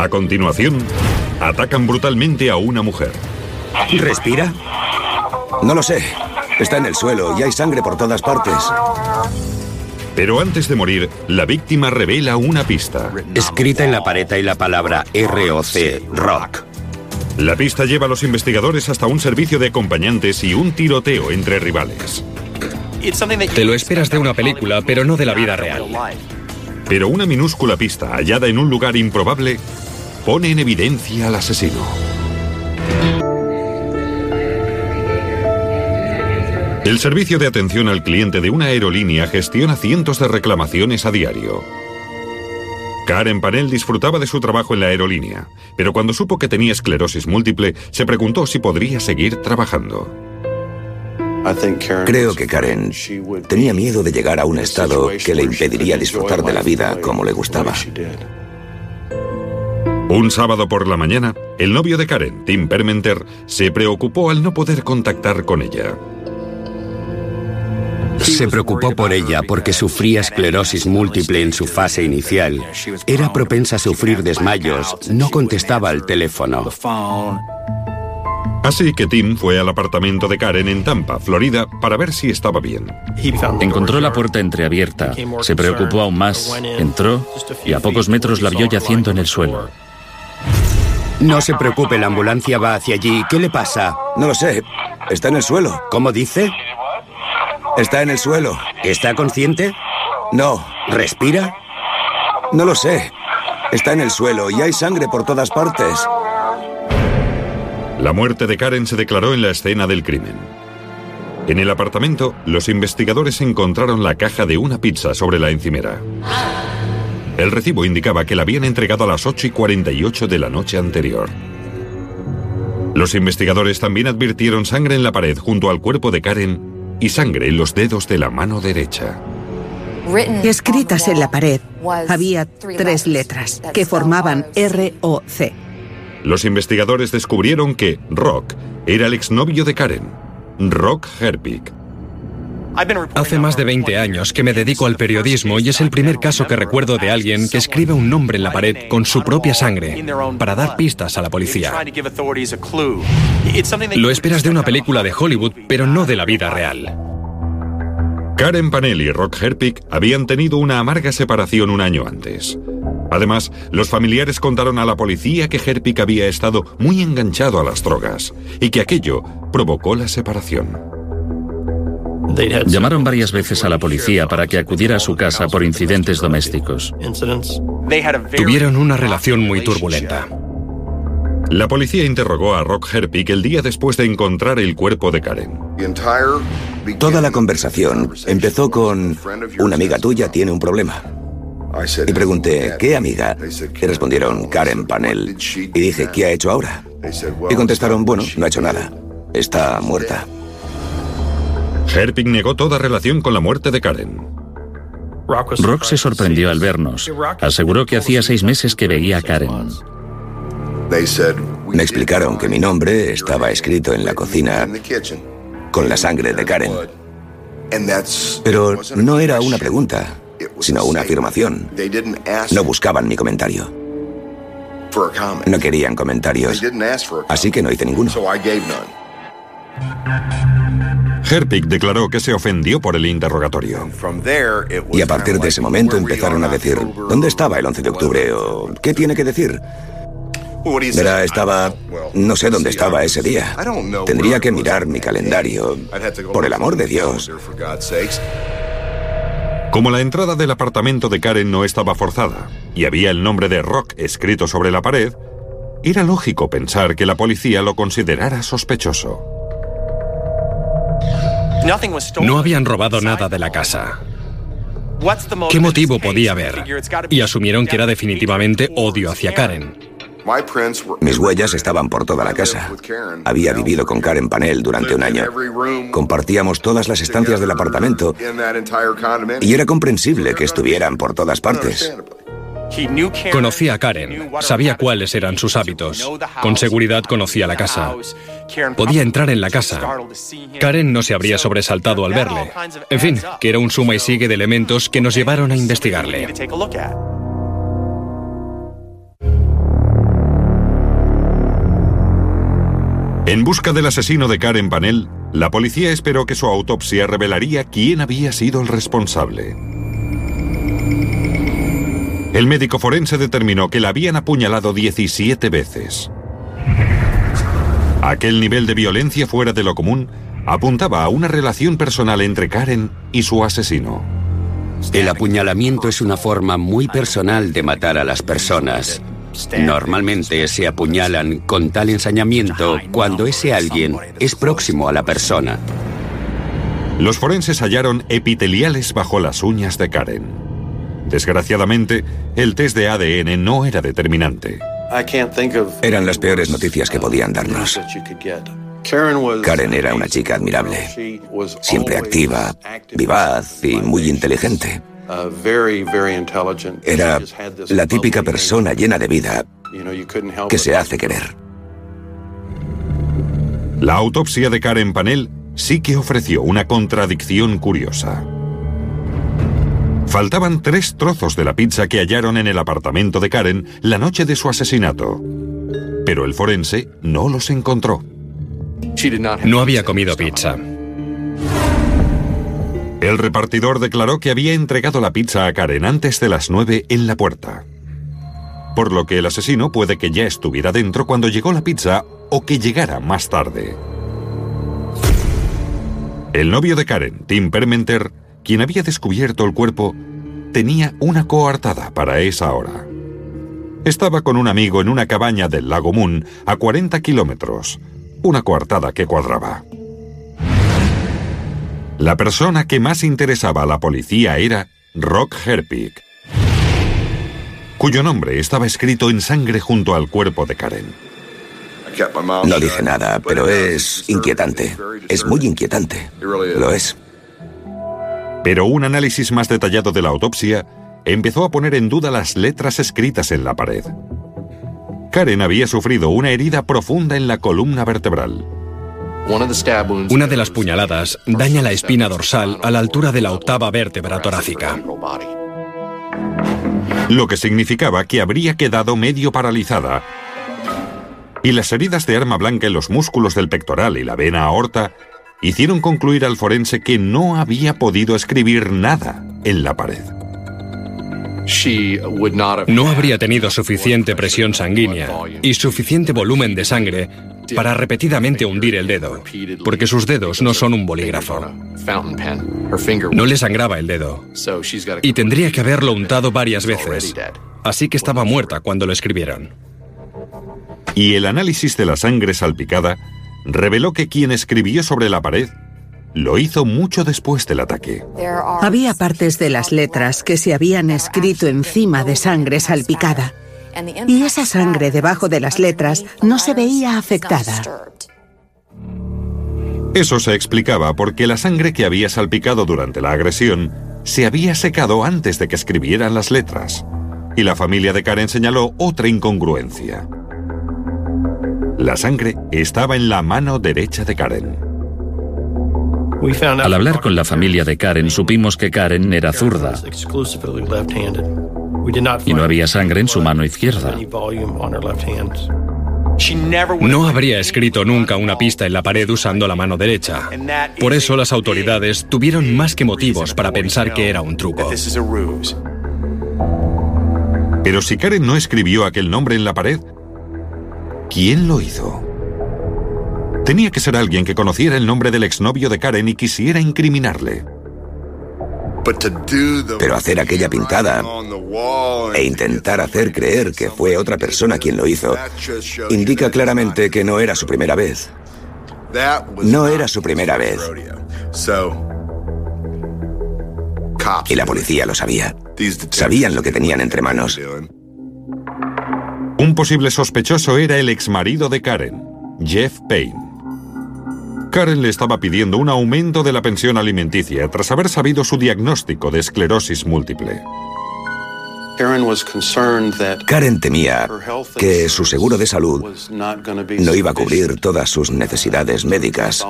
A continuación, atacan brutalmente a una mujer. ¿Respira? No lo sé. Está en el suelo y hay sangre por todas partes. Pero antes de morir, la víctima revela una pista. Escrita en la pared hay la palabra ROC, rock. La pista lleva a los investigadores hasta un servicio de acompañantes y un tiroteo entre rivales. Te lo esperas de una película, pero no de la vida real. Pero una minúscula pista hallada en un lugar improbable pone en evidencia al asesino. El servicio de atención al cliente de una aerolínea gestiona cientos de reclamaciones a diario. Karen Panel disfrutaba de su trabajo en la aerolínea, pero cuando supo que tenía esclerosis múltiple, se preguntó si podría seguir trabajando. Creo que Karen tenía miedo de llegar a un estado que le impediría disfrutar de la vida como le gustaba. Un sábado por la mañana, el novio de Karen, Tim Permenter, se preocupó al no poder contactar con ella. Se preocupó por ella porque sufría esclerosis múltiple en su fase inicial. Era propensa a sufrir desmayos. No contestaba al teléfono. Así que Tim fue al apartamento de Karen en Tampa, Florida, para ver si estaba bien. Encontró la puerta entreabierta, se preocupó aún más, entró y a pocos metros la vio yaciendo en el suelo. No se preocupe, la ambulancia va hacia allí. ¿Qué le pasa? No lo sé. Está en el suelo. ¿Cómo dice? Está en el suelo. ¿Está consciente? No. ¿Respira? No lo sé. Está en el suelo y hay sangre por todas partes. La muerte de Karen se declaró en la escena del crimen. En el apartamento, los investigadores encontraron la caja de una pizza sobre la encimera. El recibo indicaba que la habían entregado a las 8 y 48 de la noche anterior. Los investigadores también advirtieron sangre en la pared junto al cuerpo de Karen y sangre en los dedos de la mano derecha. Escritas en la pared había tres letras que formaban R-O-C. Los investigadores descubrieron que Rock era el exnovio de Karen, Rock Herpig. Hace más de 20 años que me dedico al periodismo y es el primer caso que recuerdo de alguien que escribe un nombre en la pared con su propia sangre para dar pistas a la policía. Lo esperas de una película de Hollywood, pero no de la vida real. Karen Panel y Rock Herpig habían tenido una amarga separación un año antes. Además, los familiares contaron a la policía que Herpig había estado muy enganchado a las drogas y que aquello provocó la separación. Llamaron varias veces a la policía para que acudiera a su casa por incidentes domésticos. Tuvieron una relación muy turbulenta. La policía interrogó a Rock Herpig el día después de encontrar el cuerpo de Karen. Toda la conversación empezó con una amiga tuya tiene un problema. Y pregunté, ¿qué amiga? Y respondieron, Karen Panel. Y dije, ¿qué ha hecho ahora? Y contestaron, bueno, no ha hecho nada. Está muerta. Herpig negó toda relación con la muerte de Karen. Rock se sorprendió al vernos. Aseguró que hacía seis meses que veía a Karen. Me explicaron que mi nombre estaba escrito en la cocina con la sangre de Karen. Pero no era una pregunta, sino una afirmación. No buscaban mi comentario. No querían comentarios, así que no hice ninguno. Herpig declaró que se ofendió por el interrogatorio. Y a partir de ese momento empezaron a decir, ¿dónde estaba el 11 de octubre? ¿O qué tiene que decir? Verá, estaba... No sé dónde estaba ese día. Tendría que mirar mi calendario. Por el amor de Dios. Como la entrada del apartamento de Karen no estaba forzada y había el nombre de Rock escrito sobre la pared, era lógico pensar que la policía lo considerara sospechoso. No habían robado nada de la casa. ¿Qué motivo podía haber? Y asumieron que era definitivamente odio hacia Karen. Mis huellas estaban por toda la casa. Había vivido con Karen Panel durante un año. Compartíamos todas las estancias del apartamento y era comprensible que estuvieran por todas partes. Conocía a Karen, sabía cuáles eran sus hábitos. Con seguridad conocía la casa. Podía entrar en la casa. Karen no se habría sobresaltado al verle. En fin, que era un suma y sigue de elementos que nos llevaron a investigarle. En busca del asesino de Karen Panel, la policía esperó que su autopsia revelaría quién había sido el responsable. El médico forense determinó que la habían apuñalado 17 veces. Aquel nivel de violencia fuera de lo común apuntaba a una relación personal entre Karen y su asesino. El apuñalamiento es una forma muy personal de matar a las personas. Normalmente se apuñalan con tal ensañamiento cuando ese alguien es próximo a la persona. Los forenses hallaron epiteliales bajo las uñas de Karen. Desgraciadamente, el test de ADN no era determinante. Eran las peores noticias que podían darnos. Karen era una chica admirable, siempre activa, vivaz y muy inteligente. Era la típica persona llena de vida que se hace querer. La autopsia de Karen Panel sí que ofreció una contradicción curiosa. Faltaban tres trozos de la pizza que hallaron en el apartamento de Karen la noche de su asesinato. Pero el forense no los encontró. No había comido pizza. El repartidor declaró que había entregado la pizza a Karen antes de las 9 en la puerta. Por lo que el asesino puede que ya estuviera dentro cuando llegó la pizza o que llegara más tarde. El novio de Karen, Tim Permenter, quien había descubierto el cuerpo, tenía una coartada para esa hora. Estaba con un amigo en una cabaña del lago Moon a 40 kilómetros, una coartada que cuadraba. La persona que más interesaba a la policía era Rock Herpig, cuyo nombre estaba escrito en sangre junto al cuerpo de Karen. No dice nada, pero es inquietante. Es muy inquietante. Lo es. Pero un análisis más detallado de la autopsia empezó a poner en duda las letras escritas en la pared. Karen había sufrido una herida profunda en la columna vertebral. Una de las puñaladas daña la espina dorsal a la altura de la octava vértebra torácica. Lo que significaba que habría quedado medio paralizada. Y las heridas de arma blanca en los músculos del pectoral y la vena aorta hicieron concluir al forense que no había podido escribir nada en la pared. No habría tenido suficiente presión sanguínea y suficiente volumen de sangre para repetidamente hundir el dedo, porque sus dedos no son un bolígrafo. No le sangraba el dedo y tendría que haberlo untado varias veces, así que estaba muerta cuando lo escribieron. Y el análisis de la sangre salpicada reveló que quien escribió sobre la pared lo hizo mucho después del ataque. Había partes de las letras que se habían escrito encima de sangre salpicada y esa sangre debajo de las letras no se veía afectada. Eso se explicaba porque la sangre que había salpicado durante la agresión se había secado antes de que escribieran las letras. Y la familia de Karen señaló otra incongruencia. La sangre estaba en la mano derecha de Karen. Al hablar con la familia de Karen supimos que Karen era zurda y no había sangre en su mano izquierda. No habría escrito nunca una pista en la pared usando la mano derecha. Por eso las autoridades tuvieron más que motivos para pensar que era un truco. Pero si Karen no escribió aquel nombre en la pared, ¿quién lo hizo? Tenía que ser alguien que conociera el nombre del exnovio de Karen y quisiera incriminarle. Pero hacer aquella pintada e intentar hacer creer que fue otra persona quien lo hizo indica claramente que no era su primera vez. No era su primera vez. Y la policía lo sabía. Sabían lo que tenían entre manos. Un posible sospechoso era el exmarido de Karen, Jeff Payne. Karen le estaba pidiendo un aumento de la pensión alimenticia tras haber sabido su diagnóstico de esclerosis múltiple. Karen temía que su seguro de salud no iba a cubrir todas sus necesidades médicas.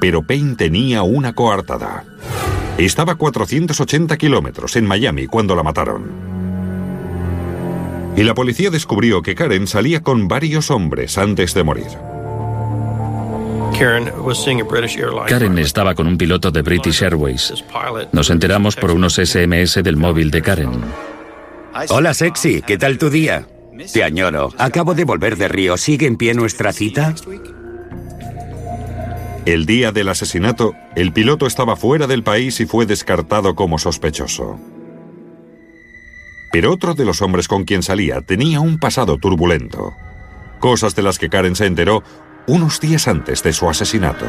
Pero Payne tenía una coartada. Estaba a 480 kilómetros en Miami cuando la mataron. Y la policía descubrió que Karen salía con varios hombres antes de morir. Karen estaba con un piloto de British Airways. Nos enteramos por unos SMS del móvil de Karen. Hola, sexy, ¿qué tal tu día? Te añoro. Acabo de volver de Río. ¿Sigue en pie nuestra cita? El día del asesinato, el piloto estaba fuera del país y fue descartado como sospechoso. Pero otro de los hombres con quien salía tenía un pasado turbulento. Cosas de las que Karen se enteró unos días antes de su asesinato.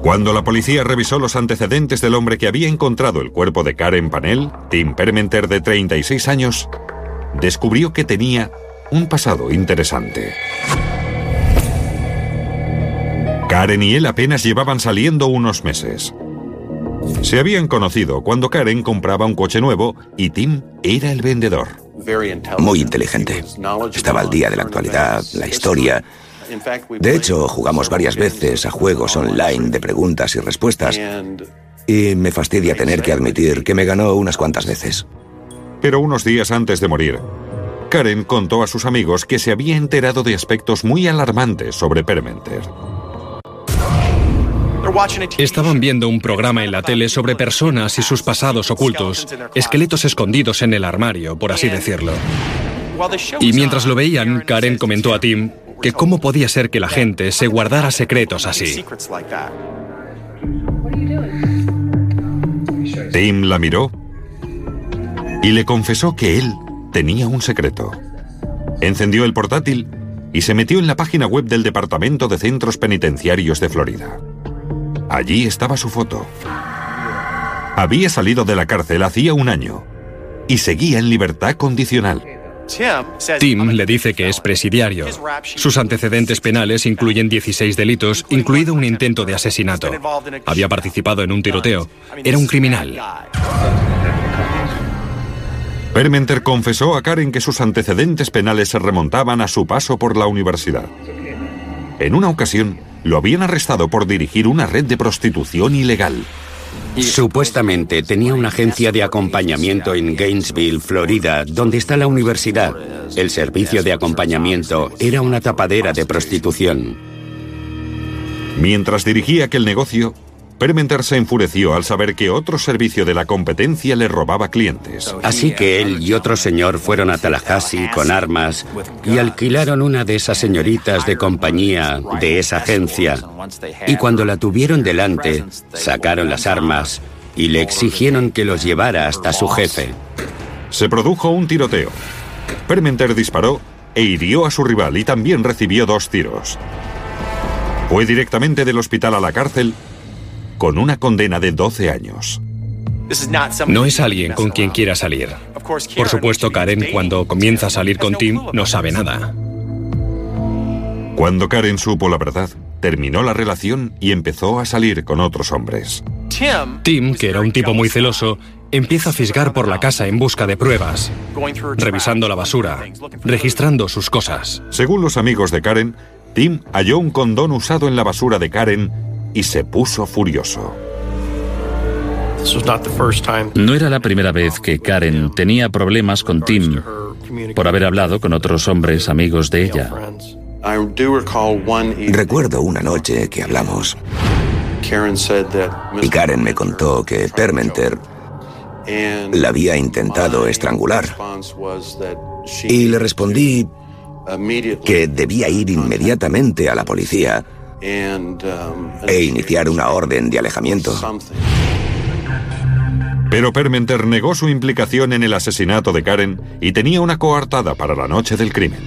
Cuando la policía revisó los antecedentes del hombre que había encontrado el cuerpo de Karen Panel, Tim Permenter de 36 años, descubrió que tenía un pasado interesante. Karen y él apenas llevaban saliendo unos meses. Se habían conocido cuando Karen compraba un coche nuevo y Tim era el vendedor. Muy inteligente. Estaba al día de la actualidad, la historia. De hecho, jugamos varias veces a juegos online de preguntas y respuestas. Y me fastidia tener que admitir que me ganó unas cuantas veces. Pero unos días antes de morir, Karen contó a sus amigos que se había enterado de aspectos muy alarmantes sobre Permenter. Estaban viendo un programa en la tele sobre personas y sus pasados ocultos, esqueletos escondidos en el armario, por así decirlo. Y mientras lo veían, Karen comentó a Tim que cómo podía ser que la gente se guardara secretos así. Tim la miró y le confesó que él tenía un secreto. Encendió el portátil y se metió en la página web del Departamento de Centros Penitenciarios de Florida. Allí estaba su foto. Había salido de la cárcel hacía un año y seguía en libertad condicional. Tim le dice que es presidiario. Sus antecedentes penales incluyen 16 delitos, incluido un intento de asesinato. Había participado en un tiroteo. Era un criminal. Permenter confesó a Karen que sus antecedentes penales se remontaban a su paso por la universidad. En una ocasión, lo habían arrestado por dirigir una red de prostitución ilegal. Supuestamente tenía una agencia de acompañamiento en Gainesville, Florida, donde está la universidad. El servicio de acompañamiento era una tapadera de prostitución. Mientras dirigía aquel negocio, Permenter se enfureció al saber que otro servicio de la competencia le robaba clientes. Así que él y otro señor fueron a Tallahassee con armas y alquilaron una de esas señoritas de compañía de esa agencia. Y cuando la tuvieron delante, sacaron las armas y le exigieron que los llevara hasta su jefe. Se produjo un tiroteo. Permenter disparó e hirió a su rival y también recibió dos tiros. Fue directamente del hospital a la cárcel con una condena de 12 años. No es alguien con quien quiera salir. Por supuesto, Karen, cuando comienza a salir con Tim, no sabe nada. Cuando Karen supo la verdad, terminó la relación y empezó a salir con otros hombres. Tim, que era un tipo muy celoso, empieza a fisgar por la casa en busca de pruebas, revisando la basura, registrando sus cosas. Según los amigos de Karen, Tim halló un condón usado en la basura de Karen y se puso furioso. No era la primera vez que Karen tenía problemas con Tim por haber hablado con otros hombres amigos de ella. Recuerdo una noche que hablamos y Karen me contó que Permenter la había intentado estrangular y le respondí que debía ir inmediatamente a la policía e iniciar una orden de alejamiento. Pero Permenter negó su implicación en el asesinato de Karen y tenía una coartada para la noche del crimen.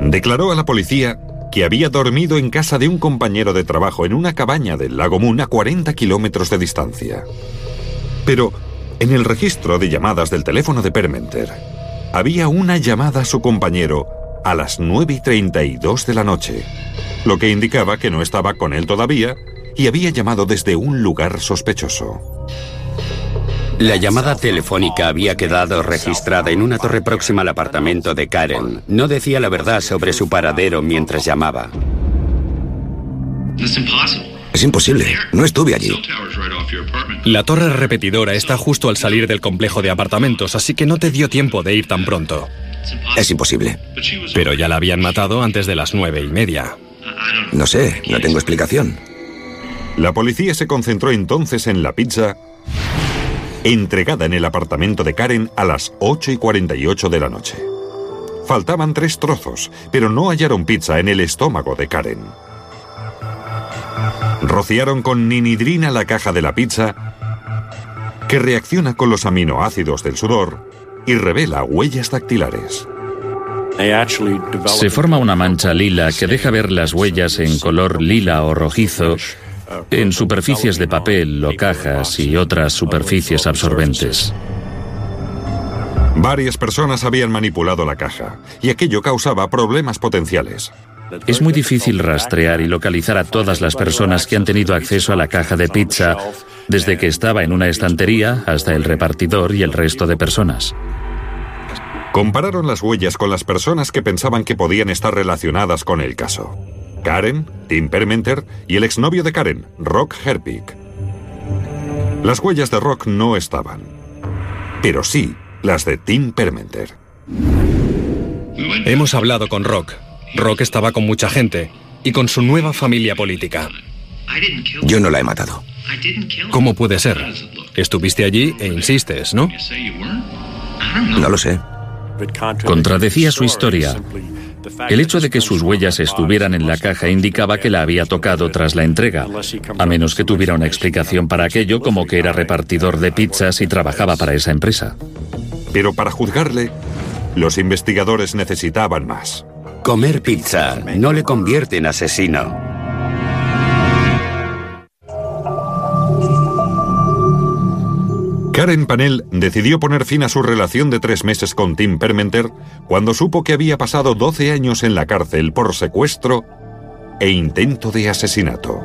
Declaró a la policía que había dormido en casa de un compañero de trabajo en una cabaña del lago Moon a 40 kilómetros de distancia. Pero en el registro de llamadas del teléfono de Permenter había una llamada a su compañero a las 9 y 32 de la noche, lo que indicaba que no estaba con él todavía y había llamado desde un lugar sospechoso. La llamada telefónica había quedado registrada en una torre próxima al apartamento de Karen. No decía la verdad sobre su paradero mientras llamaba. Es imposible. No estuve allí. La torre repetidora está justo al salir del complejo de apartamentos, así que no te dio tiempo de ir tan pronto. Es imposible. Pero ya la habían matado antes de las nueve y media. No sé, no tengo explicación. La policía se concentró entonces en la pizza entregada en el apartamento de Karen a las 8 y 48 de la noche. Faltaban tres trozos, pero no hallaron pizza en el estómago de Karen. Rociaron con ninidrina la caja de la pizza, que reacciona con los aminoácidos del sudor y revela huellas dactilares. Se forma una mancha lila que deja ver las huellas en color lila o rojizo en superficies de papel o cajas y otras superficies absorbentes. Varias personas habían manipulado la caja y aquello causaba problemas potenciales. Es muy difícil rastrear y localizar a todas las personas que han tenido acceso a la caja de pizza desde que estaba en una estantería hasta el repartidor y el resto de personas. Compararon las huellas con las personas que pensaban que podían estar relacionadas con el caso. Karen, Tim Permenter y el exnovio de Karen, Rock Herpig. Las huellas de Rock no estaban, pero sí las de Tim Permenter. Hemos hablado con Rock. Rock estaba con mucha gente y con su nueva familia política. Yo no la he matado. ¿Cómo puede ser? Estuviste allí e insistes, ¿no? No lo sé. Contradecía su historia. El hecho de que sus huellas estuvieran en la caja indicaba que la había tocado tras la entrega, a menos que tuviera una explicación para aquello como que era repartidor de pizzas y trabajaba para esa empresa. Pero para juzgarle, los investigadores necesitaban más. Comer pizza no le convierte en asesino. Karen Panel decidió poner fin a su relación de tres meses con Tim Permenter cuando supo que había pasado 12 años en la cárcel por secuestro e intento de asesinato.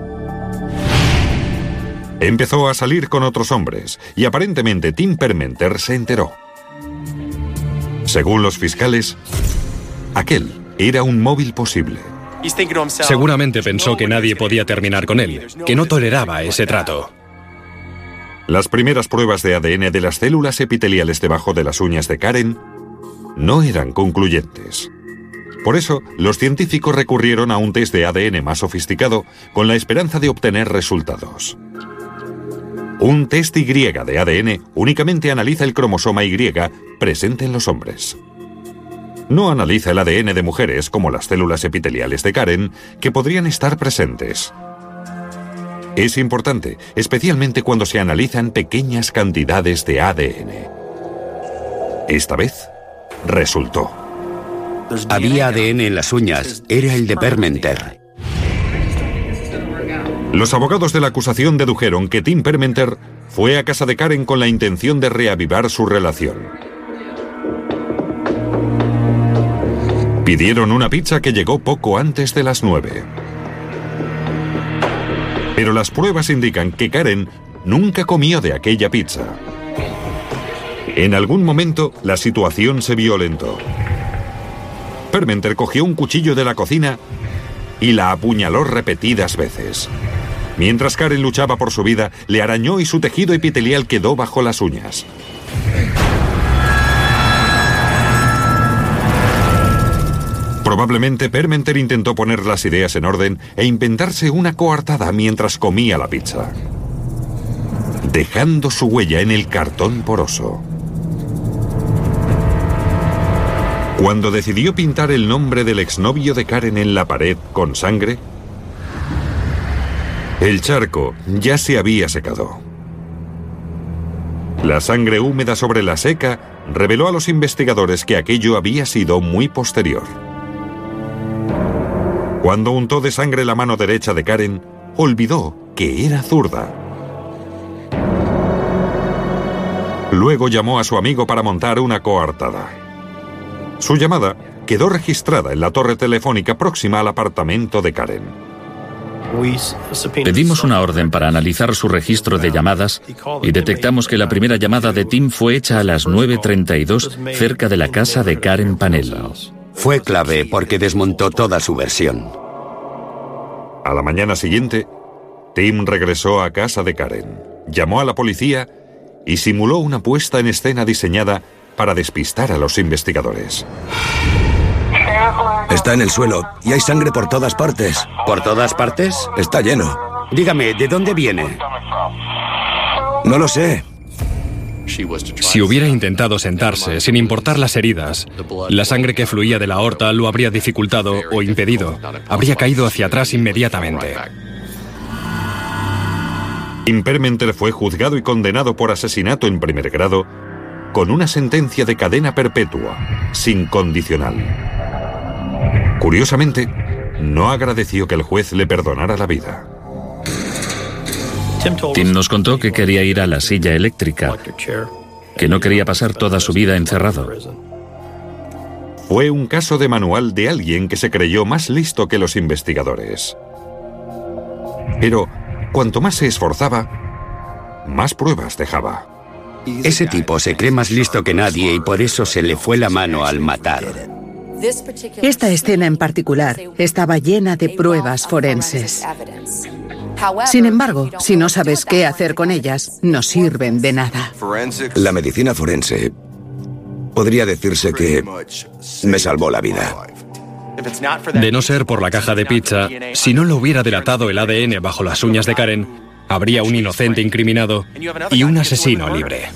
Empezó a salir con otros hombres y aparentemente Tim Permenter se enteró. Según los fiscales, aquel era un móvil posible. Seguramente pensó que nadie podía terminar con él, que no toleraba ese trato. Las primeras pruebas de ADN de las células epiteliales debajo de las uñas de Karen no eran concluyentes. Por eso, los científicos recurrieron a un test de ADN más sofisticado con la esperanza de obtener resultados. Un test Y de ADN únicamente analiza el cromosoma Y presente en los hombres. No analiza el ADN de mujeres como las células epiteliales de Karen que podrían estar presentes. Es importante, especialmente cuando se analizan pequeñas cantidades de ADN. Esta vez, resultó. Había ADN en las uñas. Era el de Permenter. Los abogados de la acusación dedujeron que Tim Permenter fue a casa de Karen con la intención de reavivar su relación. Pidieron una pizza que llegó poco antes de las nueve. Pero las pruebas indican que Karen nunca comió de aquella pizza. En algún momento, la situación se violentó. Permenter cogió un cuchillo de la cocina y la apuñaló repetidas veces. Mientras Karen luchaba por su vida, le arañó y su tejido epitelial quedó bajo las uñas. Probablemente Permenter intentó poner las ideas en orden e inventarse una coartada mientras comía la pizza, dejando su huella en el cartón poroso. Cuando decidió pintar el nombre del exnovio de Karen en la pared con sangre, el charco ya se había secado. La sangre húmeda sobre la seca reveló a los investigadores que aquello había sido muy posterior. Cuando untó de sangre la mano derecha de Karen, olvidó que era zurda. Luego llamó a su amigo para montar una coartada. Su llamada quedó registrada en la torre telefónica próxima al apartamento de Karen. Pedimos una orden para analizar su registro de llamadas y detectamos que la primera llamada de Tim fue hecha a las 9.32 cerca de la casa de Karen Panel. Fue clave porque desmontó toda su versión. A la mañana siguiente, Tim regresó a casa de Karen, llamó a la policía y simuló una puesta en escena diseñada para despistar a los investigadores. Está en el suelo y hay sangre por todas partes. ¿Por todas partes? Está lleno. Dígame, ¿de dónde viene? No lo sé. Si hubiera intentado sentarse, sin importar las heridas, la sangre que fluía de la aorta lo habría dificultado o impedido. Habría caído hacia atrás inmediatamente. Impermenter fue juzgado y condenado por asesinato en primer grado con una sentencia de cadena perpetua, sin condicional. Curiosamente, no agradeció que el juez le perdonara la vida. Tim nos contó que quería ir a la silla eléctrica, que no quería pasar toda su vida encerrado. Fue un caso de manual de alguien que se creyó más listo que los investigadores. Pero cuanto más se esforzaba, más pruebas dejaba. Ese tipo se cree más listo que nadie y por eso se le fue la mano al matar. Esta escena en particular estaba llena de pruebas forenses. Sin embargo, si no sabes qué hacer con ellas, no sirven de nada. La medicina forense podría decirse que me salvó la vida. De no ser por la caja de pizza, si no lo hubiera delatado el ADN bajo las uñas de Karen, habría un inocente incriminado y un asesino libre.